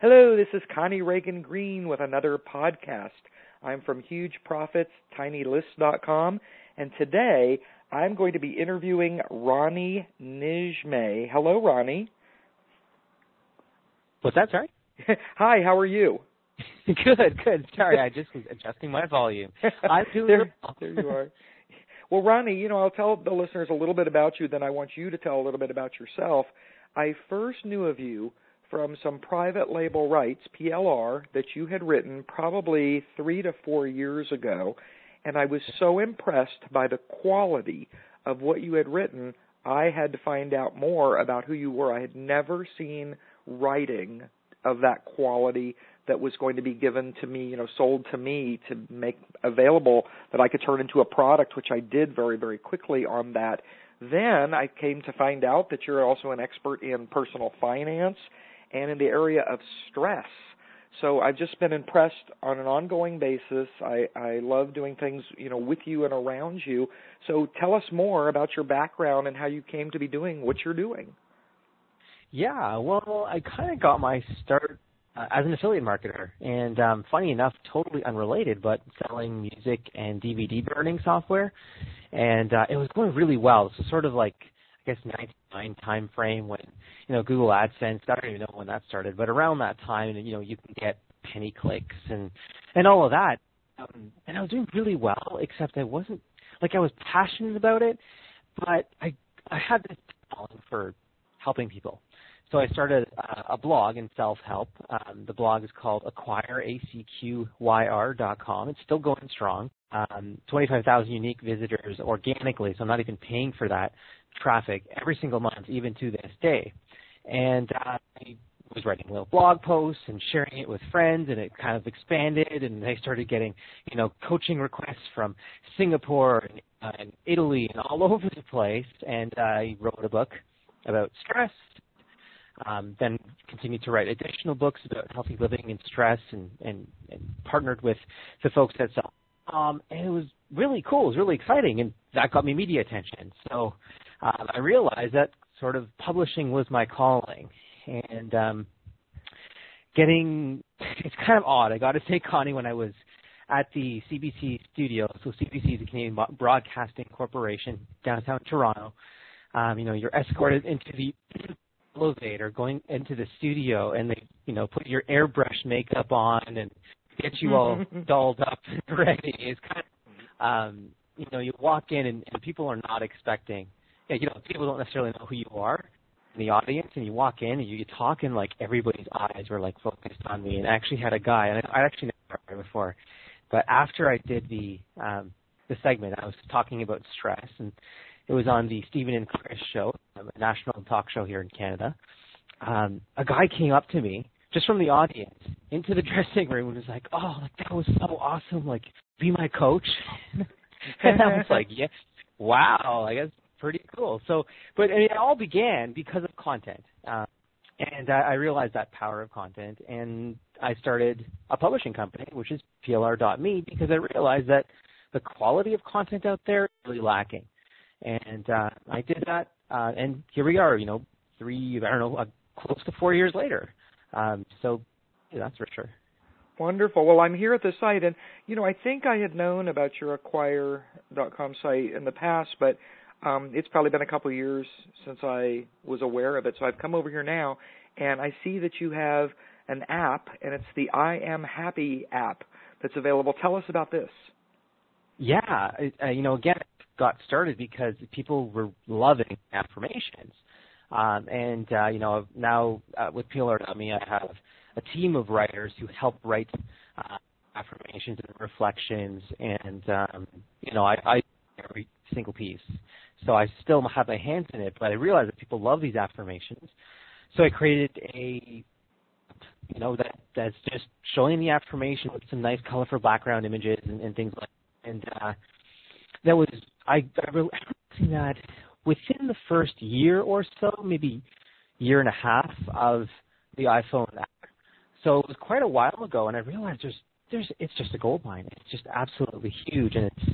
Hello, this is Connie Ragen Green with another podcast. I'm from HugeProfitsTinyList.com, and today I'm going to be interviewing Ronnie Nijmeh. Hello, Ronnie. What's that? Sorry. Hi, how are you? good, good. Sorry, I just was adjusting my volume. I'm doing there, there you are. Well, Ronnie, you know, I'll tell the listeners a little bit about you, then I want you to tell a little bit about yourself. I first knew of you from some private label rights, PLR, that you had written probably three to four years ago, and I was so impressed by the quality of what you had written, I had to find out more about who you were. I had never seen writing of that quality that was going to be given to me, you know, sold to me to make available that I could turn into a product, which I did very, very quickly on that. Then I came to find out that you're also an expert in personal finance and in the area of stress. So I've just been impressed on an ongoing basis. I, I love doing things, you know, with you and around you. So tell us more about your background and how you came to be doing what you're doing. Yeah, well, I kind of got my start uh, as an affiliate marketer, and um, funny enough, totally unrelated, but selling music and DVD burning software, and uh, it was going really well. So sort of like guess 99 time frame when you know Google AdSense. I don't even know when that started, but around that time, you know, you can get penny clicks and and all of that. Um, and I was doing really well, except I wasn't like I was passionate about it, but I I had this talent for helping people. So I started uh, a blog in self-help. Um, the blog is called acquire.com. It's still going strong. Um, 25,000 unique visitors organically, so I'm not even paying for that traffic every single month, even to this day. And I was writing little blog posts and sharing it with friends, and it kind of expanded. And I started getting, you know, coaching requests from Singapore and, uh, and Italy and all over the place. And I wrote a book about stress um, then continued to write additional books about healthy living and stress and, and, and partnered with the folks at Self. Um, and it was really cool. It was really exciting, and that got me media attention. So um, I realized that sort of publishing was my calling. And um, getting, it's kind of odd. I got to say, Connie, when I was at the CBC studio, so CBC is a Canadian Broadcasting Corporation, downtown Toronto. Um, you know, you're escorted into the elevator going into the studio and they you know put your airbrush makeup on and get you all dolled up and ready it's kind of um you know you walk in and, and people are not expecting you know people don't necessarily know who you are in the audience and you walk in and you, you talk and like everybody's eyes were like focused on me and I actually had a guy and I, I actually never heard before but after I did the um the segment I was talking about stress and it was on the Steven and Chris show, a national talk show here in Canada. Um, a guy came up to me just from the audience into the dressing room and was like, "Oh, like that was so awesome! Like, be my coach." and I was like, "Yeah, wow! I guess pretty cool." So, but it all began because of content, uh, and I, I realized that power of content, and I started a publishing company, which is PLR.me, because I realized that the quality of content out there is really lacking. And uh, I did that, uh, and here we are. You know, three I don't know, uh, close to four years later. Um, so yeah, that's for sure. Wonderful. Well, I'm here at the site, and you know, I think I had known about your acquire.com site in the past, but um, it's probably been a couple of years since I was aware of it. So I've come over here now, and I see that you have an app, and it's the I Am Happy app that's available. Tell us about this. Yeah, uh, you know, again, it got started because people were loving affirmations. Um, and uh, you know now uh, with PLR.me, I have a team of writers who help write uh, affirmations and reflections, and um, you know I, I every single piece. So I still have my hands in it, but I realized that people love these affirmations. So I created a you know that that's just showing the affirmation with some nice colorful background images and, and things like that. and uh that was I, I realized that within the first year or so, maybe year and a half of the iPhone app. So it was quite a while ago, and I realized there's there's it's just a gold mine. It's just absolutely huge, and it's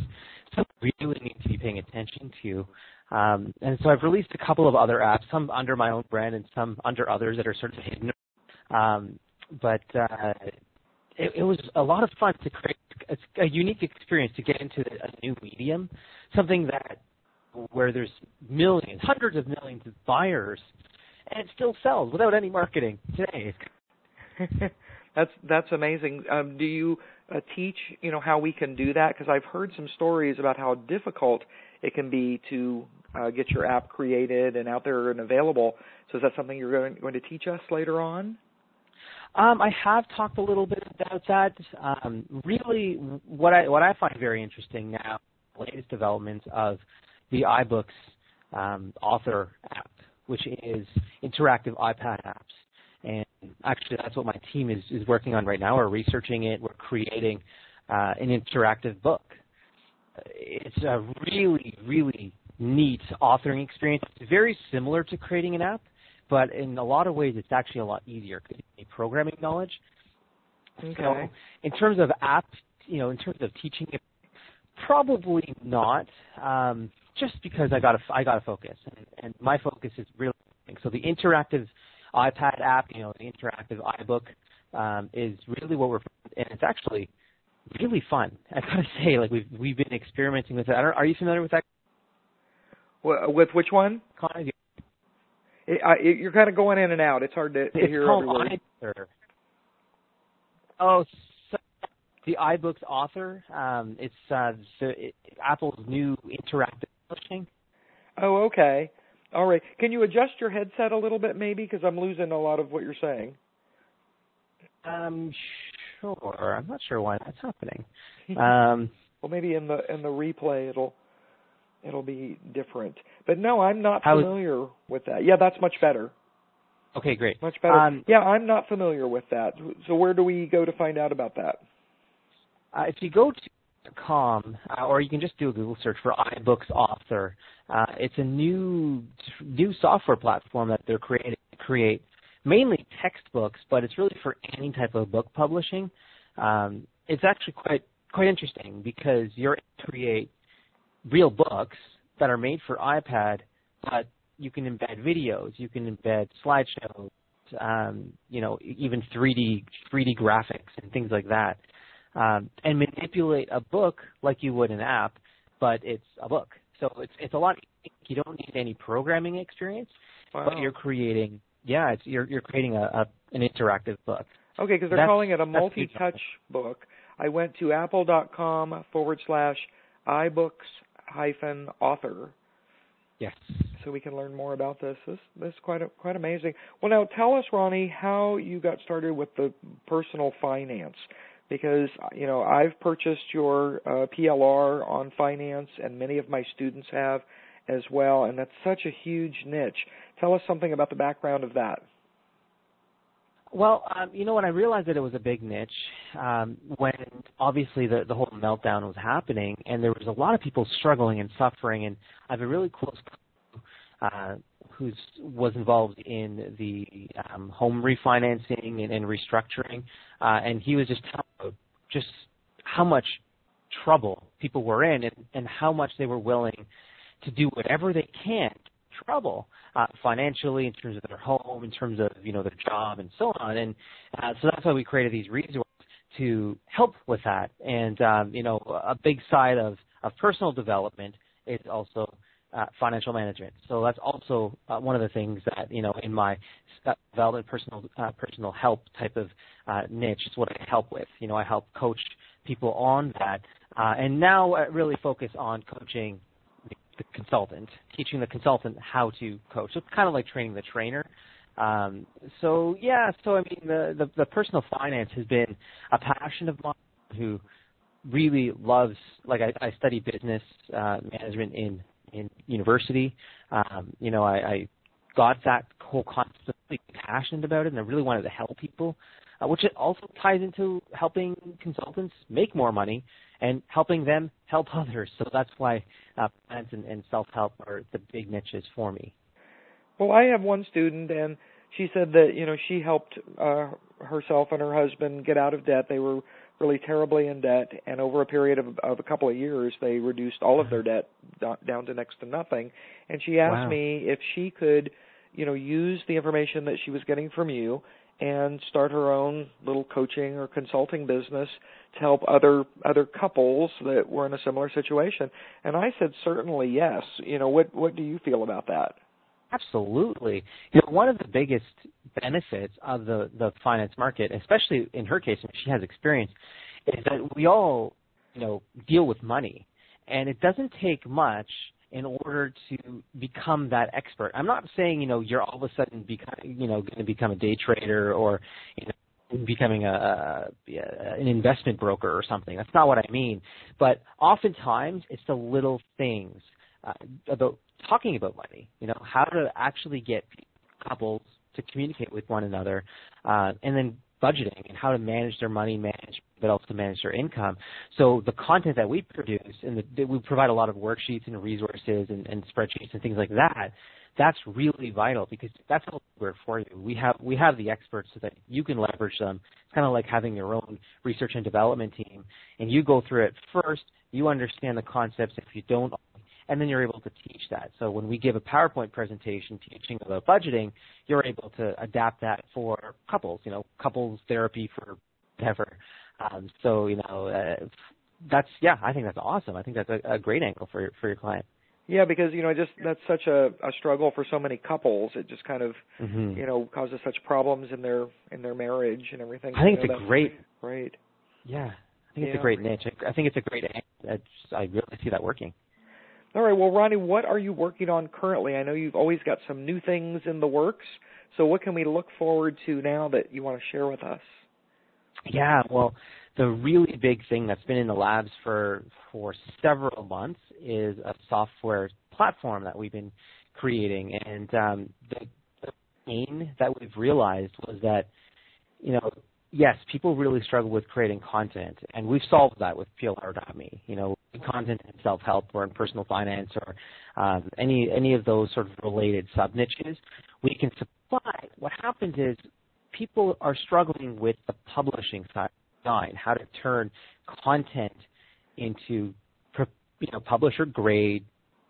really need to be paying attention to. Um, and so I've released a couple of other apps, some under my own brand and some under others that are sort of hidden. Um, but uh, it, it was a lot of fun to create a, a unique experience to get into a new medium, something that where there's millions, hundreds of millions of buyers, and it still sells without any marketing today. that's that's amazing. Um, do you uh, teach you know how we can do that? Because I've heard some stories about how difficult it can be to uh, get your app created and out there and available. So is that something you're going, going to teach us later on? Um, I have talked a little bit about that. Um, really, what I what I find very interesting now, latest developments of the iBooks um, Author app, which is interactive iPad apps. Actually, that's what my team is, is working on right now. We're researching it. We're creating uh, an interactive book. It's a really, really neat authoring experience. It's very similar to creating an app, but in a lot of ways, it's actually a lot easier because you programming knowledge. Okay. So, in terms of app, you know, in terms of teaching it, probably not. Um, just because I got to I got to focus, and, and my focus is really so the interactive iPad app, you know, the interactive iBook um, is really what we're, and it's actually really fun. I gotta say, like we've we've been experimenting with it. are you familiar with that? With which one? It, I, it, you're kind of going in and out. It's hard to, to it's hear called every word. Oh, so the iBooks author. Um, it's uh, so it, Apple's new interactive publishing. Oh, okay. All right. Can you adjust your headset a little bit, maybe, because I'm losing a lot of what you're saying. Um, sure. I'm not sure why that's happening. Um, well, maybe in the in the replay it'll it'll be different. But no, I'm not familiar with that. Yeah, that's much better. Okay, great. Much better. Um, yeah, I'm not familiar with that. So where do we go to find out about that? Uh, if you go to com, uh, or you can just do a Google search for iBooks Author. Uh, it's a new new software platform that they're creating to create mainly textbooks, but it's really for any type of book publishing. Um, it's actually quite quite interesting because you're able to create real books that are made for iPad, but you can embed videos, you can embed slideshows, um, you know, even 3D 3D graphics and things like that um, and manipulate a book like you would an app, but it's a book. So it's it's a lot. You don't need any programming experience, wow. but you're creating. Yeah, it's you're you're creating a, a an interactive book. Okay, because they're that's, calling it a multi-touch book. I went to apple.com forward slash iBooks hyphen author. Yes. So we can learn more about this. This this is quite a, quite amazing. Well, now tell us, Ronnie, how you got started with the personal finance because you know I've purchased your uh, PLR on finance, and many of my students have as well, and that's such a huge niche. Tell us something about the background of that. Well, um, you know when I realized that it was a big niche, um, when obviously the the whole meltdown was happening, and there was a lot of people struggling and suffering, and I have a really close uh, who was involved in the um, home refinancing and, and restructuring, uh, and he was just telling just how much trouble people were in and, and how much they were willing to do whatever they can trouble uh, financially in terms of their home, in terms of you know their job and so on. And uh, so that's why we created these resources to help with that. And um, you know a big side of of personal development is also uh, financial management. So that's also uh, one of the things that you know in my development personal uh, personal help type of uh, niche is what I help with. You know, I help coach people on that, uh, and now I really focus on coaching the consultant, teaching the consultant how to coach. So it's kind of like training the trainer. Um, so yeah, so I mean the, the the personal finance has been a passion of mine. Who really loves like I, I study business uh, management in in university. Um, you know, I, I got that whole concept passionate about it, and I really wanted to help people, uh, which it also ties into helping consultants make more money and helping them help others. So that's why uh, finance and, and self-help are the big niches for me. Well, I have one student, and she said that you know she helped uh, herself and her husband get out of debt. They were really terribly in debt, and over a period of, of a couple of years, they reduced all of their debt down to next to nothing. And she asked wow. me if she could you know, use the information that she was getting from you and start her own little coaching or consulting business to help other other couples that were in a similar situation. And I said certainly yes. You know, what what do you feel about that? Absolutely. You know, one of the biggest benefits of the the finance market, especially in her case, she has experience, is that we all, you know, deal with money, and it doesn't take much in order to become that expert. I'm not saying you know you're all of a sudden become you know going to become a day trader or you know becoming a, a an investment broker or something. That's not what I mean. But oftentimes it's the little things uh, about talking about money. You know how to actually get couples to communicate with one another, uh, and then budgeting and how to manage their money, manage but also manage their income. So the content that we produce and the, we provide a lot of worksheets and resources and, and spreadsheets and things like that. That's really vital because that's all we're for you. We have we have the experts so that you can leverage them. It's kind of like having your own research and development team, and you go through it first. You understand the concepts. If you don't and then you're able to teach that. So when we give a PowerPoint presentation teaching about budgeting, you're able to adapt that for couples, you know, couples therapy for whatever. Um, so you know, uh, that's yeah, I think that's awesome. I think that's a, a great angle for your, for your client. Yeah, because you know, just that's such a, a struggle for so many couples. It just kind of mm-hmm. you know causes such problems in their in their marriage and everything. I think you know, it's a great, right. Yeah, I think yeah. it's a great niche. I think it's a great. I, I really see that working. All right. Well, Ronnie, what are you working on currently? I know you've always got some new things in the works. So, what can we look forward to now that you want to share with us? Yeah. Well, the really big thing that's been in the labs for for several months is a software platform that we've been creating, and um, the, the pain that we've realized was that you know yes, people really struggle with creating content, and we've solved that with PLR.me. You know, content in self-help or in personal finance or um, any any of those sort of related sub niches, we can supply. What happens is people are struggling with the publishing side design, how to turn content into you know publisher grade,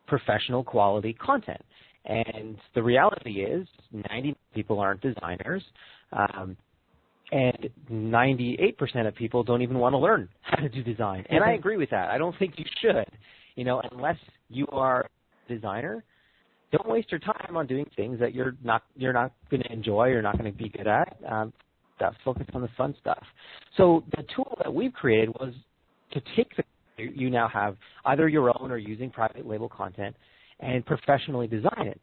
professional quality content. And the reality is, 90 people aren't designers. Um, and 98% of people don't even want to learn how to do design. And I agree with that. I don't think you should. You know, unless you are a designer, don't waste your time on doing things that you're not you're not going to enjoy or not going to be good at. Um, that focus on the fun stuff. So the tool that we've created was to take the you now have either your own or using private label content and professionally design it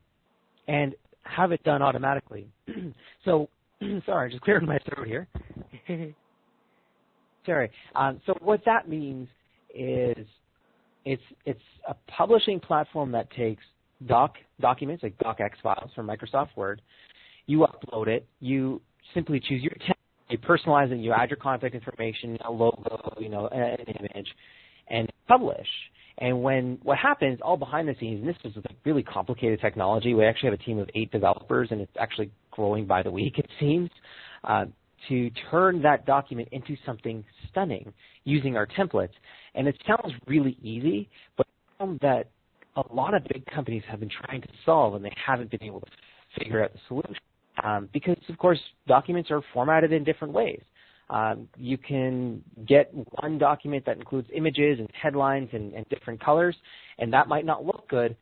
and have it done automatically. so sorry, just clearing my throat here. sorry. Um, so what that means is it's it's a publishing platform that takes doc documents like docx files from Microsoft Word. You upload it. You simply choose your template. You personalize it. You add your contact information, a logo, you know, an image, and publish. And when what happens, all behind the scenes, and this is like really complicated technology. We actually have a team of eight developers, and it's actually growing by the week, it seems, uh, to turn that document into something stunning using our templates. And it sounds really easy, but that a lot of big companies have been trying to solve, and they haven't been able to figure out the solution. Um, because, of course, documents are formatted in different ways. Um, you can get one document that includes images and headlines and, and, different colors, and that might not look good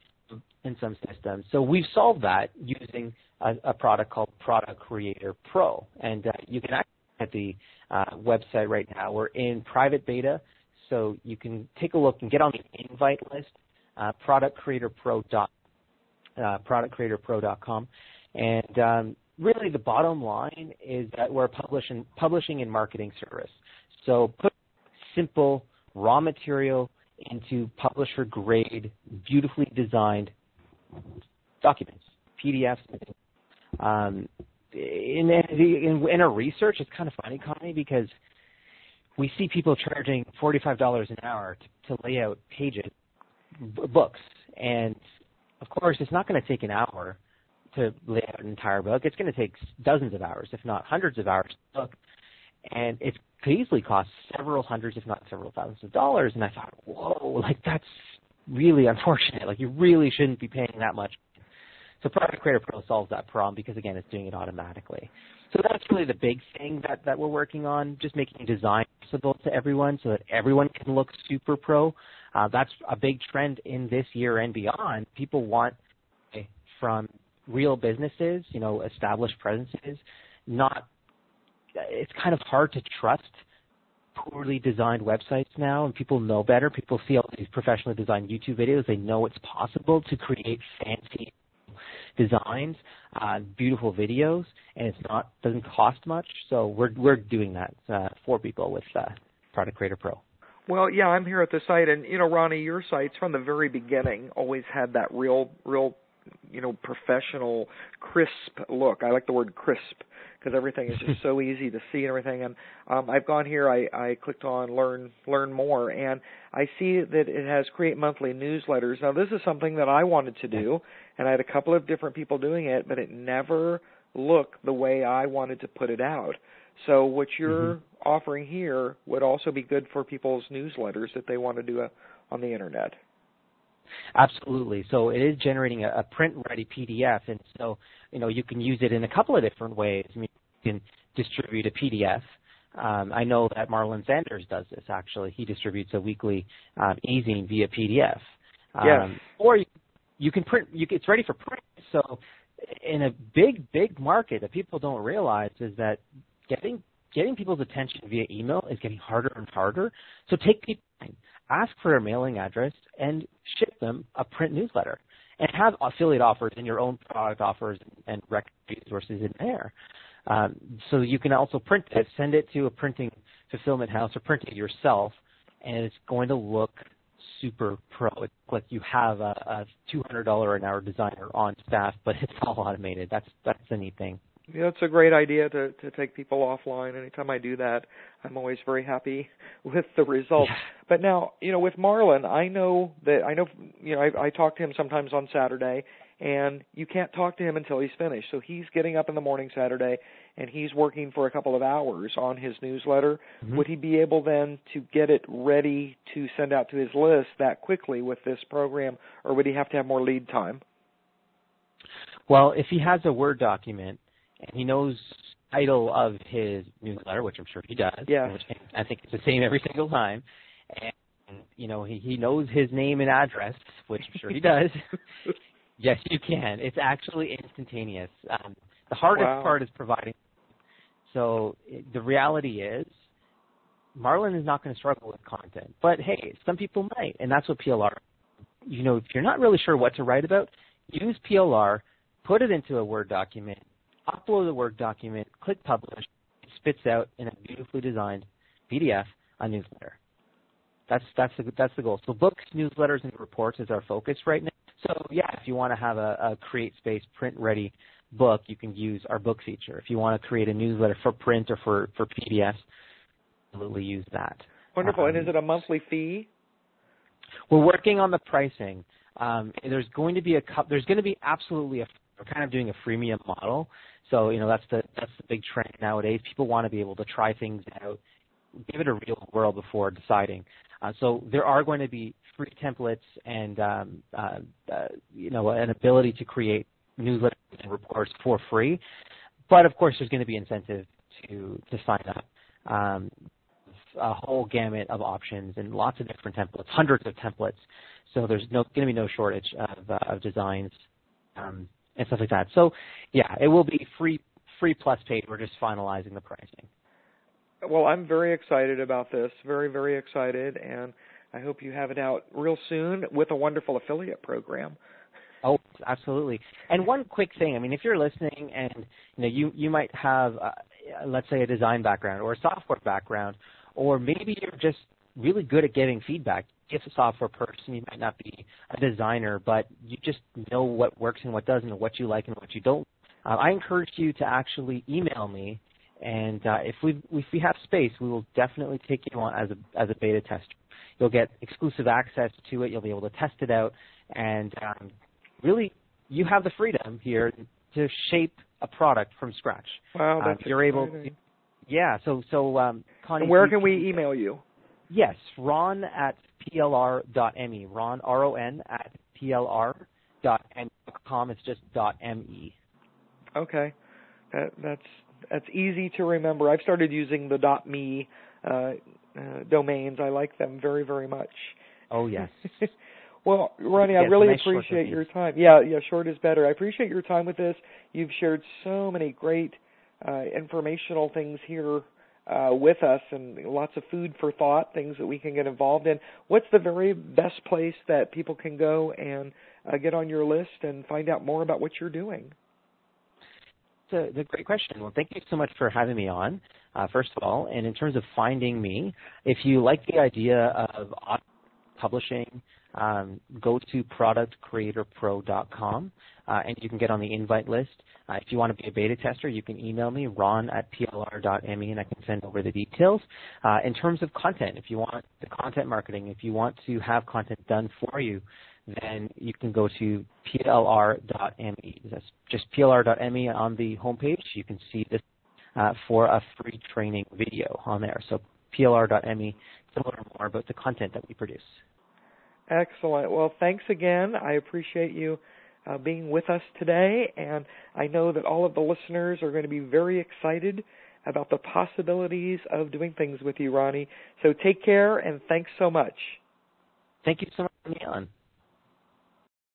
in some systems. So we've solved that using a, a product called Product Creator Pro, and uh, you can access at the uh, website right now. We're in private beta, so you can take a look and get on the invite list. Uh, productcreatorpro. Uh, productcreatorpro.com, and um, really the bottom line is that we're publishing publishing and marketing service. So put simple raw material into publisher grade, beautifully designed documents, PDFs. Um, in, in, in our research, it's kind of funny, Connie, because we see people charging $45 an hour to, to lay out pages, b- books. And of course, it's not going to take an hour to lay out an entire book. It's going to take dozens of hours, if not hundreds of hours to book. And it could easily cost several hundreds, if not several thousands of dollars. And I thought, whoa, like that's really unfortunate. Like you really shouldn't be paying that much. So Product Creator Pro solves that problem because again, it's doing it automatically. So that's really the big thing that, that we're working on, just making design accessible to everyone so that everyone can look super pro. Uh, that's a big trend in this year and beyond. People want from real businesses, you know, established presences, not, it's kind of hard to trust poorly designed websites now and people know better. People see all these professionally designed YouTube videos. They know it's possible to create fancy designs, uh, beautiful videos, and it's not doesn't cost much. So we're we're doing that uh, for people with uh, Product Creator Pro. Well, yeah, I'm here at the site, and you know, Ronnie, your site's from the very beginning always had that real, real, you know, professional, crisp look. I like the word crisp because everything is just so easy to see and everything. And um, I've gone here. I, I clicked on learn learn more, and I see that it has create monthly newsletters. Now this is something that I wanted to do, and I had a couple of different people doing it, but it never looked the way I wanted to put it out. So what you're mm-hmm. offering here would also be good for people's newsletters that they want to do a, on the internet. Absolutely. So it is generating a, a print-ready PDF, and so you know you can use it in a couple of different ways. I mean, you can distribute a PDF. Um, I know that Marlon Sanders does this. Actually, he distributes a weekly um, e-zine via PDF. Um, yes. Or you, you can print. You, it's ready for print. So in a big, big market that people don't realize is that getting getting people's attention via email is getting harder and harder. So take time, ask for a mailing address, and ship them a print newsletter. And have affiliate offers and your own product offers and resources in there. Um, so you can also print it, send it to a printing fulfillment house or print it yourself, and it's going to look super pro. It's like you have a, a $200 an hour designer on staff, but it's all automated. That's that's the neat thing. Yeah, it's a great idea to to take people offline. Anytime I do that, I'm always very happy with the results. Yeah. But now, you know, with Marlon, I know that I know, you know, I, I talk to him sometimes on Saturday, and you can't talk to him until he's finished. So he's getting up in the morning Saturday, and he's working for a couple of hours on his newsletter. Mm-hmm. Would he be able then to get it ready to send out to his list that quickly with this program, or would he have to have more lead time? Well, if he has a Word document and he knows title of his newsletter, which I'm sure he does. Yeah. Which I think it's the same every single time. And you know, he he knows his name and address, which I'm sure he does. yes, you can. It's actually instantaneous. Um, the hardest wow. part is providing. So the reality is, Marlon is not going to struggle with content. But hey, some people might, and that's what PLR. You know, if you're not really sure what to write about, use PLR, put it into a Word document, upload the Word document, click publish, it spits out in a beautifully designed PDF a newsletter. That's that's the that's the goal. So books, newsletters, and reports is our focus right now. So yeah, if you want to have a, a CreateSpace print ready book, you can use our book feature. If you want to create a newsletter for print or for for PDFs, absolutely use that. Wonderful. Um, and is it a monthly fee? We're working on the pricing. Um, there's going to be a there's going to be absolutely a we're kind of doing a freemium model. So you know that's the that's the big trend nowadays. People want to be able to try things out, give it a real whirl before deciding. Uh, so there are going to be free templates and um, uh, uh, you know an ability to create newsletters and reports for free. But of course, there's going to be incentive to to sign up. Um, a whole gamut of options and lots of different templates, hundreds of templates. So there's no going to be no shortage of, uh, of designs um, and stuff like that. So yeah, it will be free free plus paid. We're just finalizing the pricing. Well, I'm very excited about this. Very very excited, and I hope you have it out real soon with a wonderful affiliate program. Oh, absolutely. And one quick thing, I mean, if you're listening and you know you you might have uh, let's say a design background or a software background, or maybe you're just really good at getting feedback if a software person, you might not be a designer, but you just know what works and what doesn't, and what you like and what you don't. Uh, I encourage you to actually email me, and uh, if we if we have space, we will definitely take you on as a as a beta tester. You'll get exclusive access to it. You'll be able to test it out, and um, really, you have the freedom here to shape a product from scratch. Wow, that's um, you're exciting. able. Yeah. So so um, Connie, and where can we email you? Yes, Ron at plr.me. Ron, R-O-N, at plr.me. com. It's just dot .me. Okay, that, that's that's easy to remember. I've started using the dot .me uh, uh, domains. I like them very very much. Oh yes. well, Ronnie, I really nice appreciate your time. Yeah, yeah, short is better. I appreciate your time with this. You've shared so many great uh, informational things here uh, with us and lots of food for thought, things that we can get involved in. What's the very best place that people can go and uh, get on your list and find out more about what you're doing? It's a, great question. Well, thank you so much for having me on, uh, first of all. And in terms of finding me, if you like the idea of publishing, um, go to productcreatorpro.com uh, and you can get on the invite list. Uh, if you want to be a beta tester, you can email me, ron at plr.me, and I can send over the details. Uh, in terms of content, if you want the content marketing, if you want to have content done for you, then you can go to plr.me. That's just plr.me on the homepage. You can see this uh, for a free training video on there. So plr.me to learn more about the content that we produce. Excellent. Well, thanks again. I appreciate you uh, being with us today, and I know that all of the listeners are going to be very excited about the possibilities of doing things with you, Ronnie. So take care, and thanks so much. Thank you so much for me on.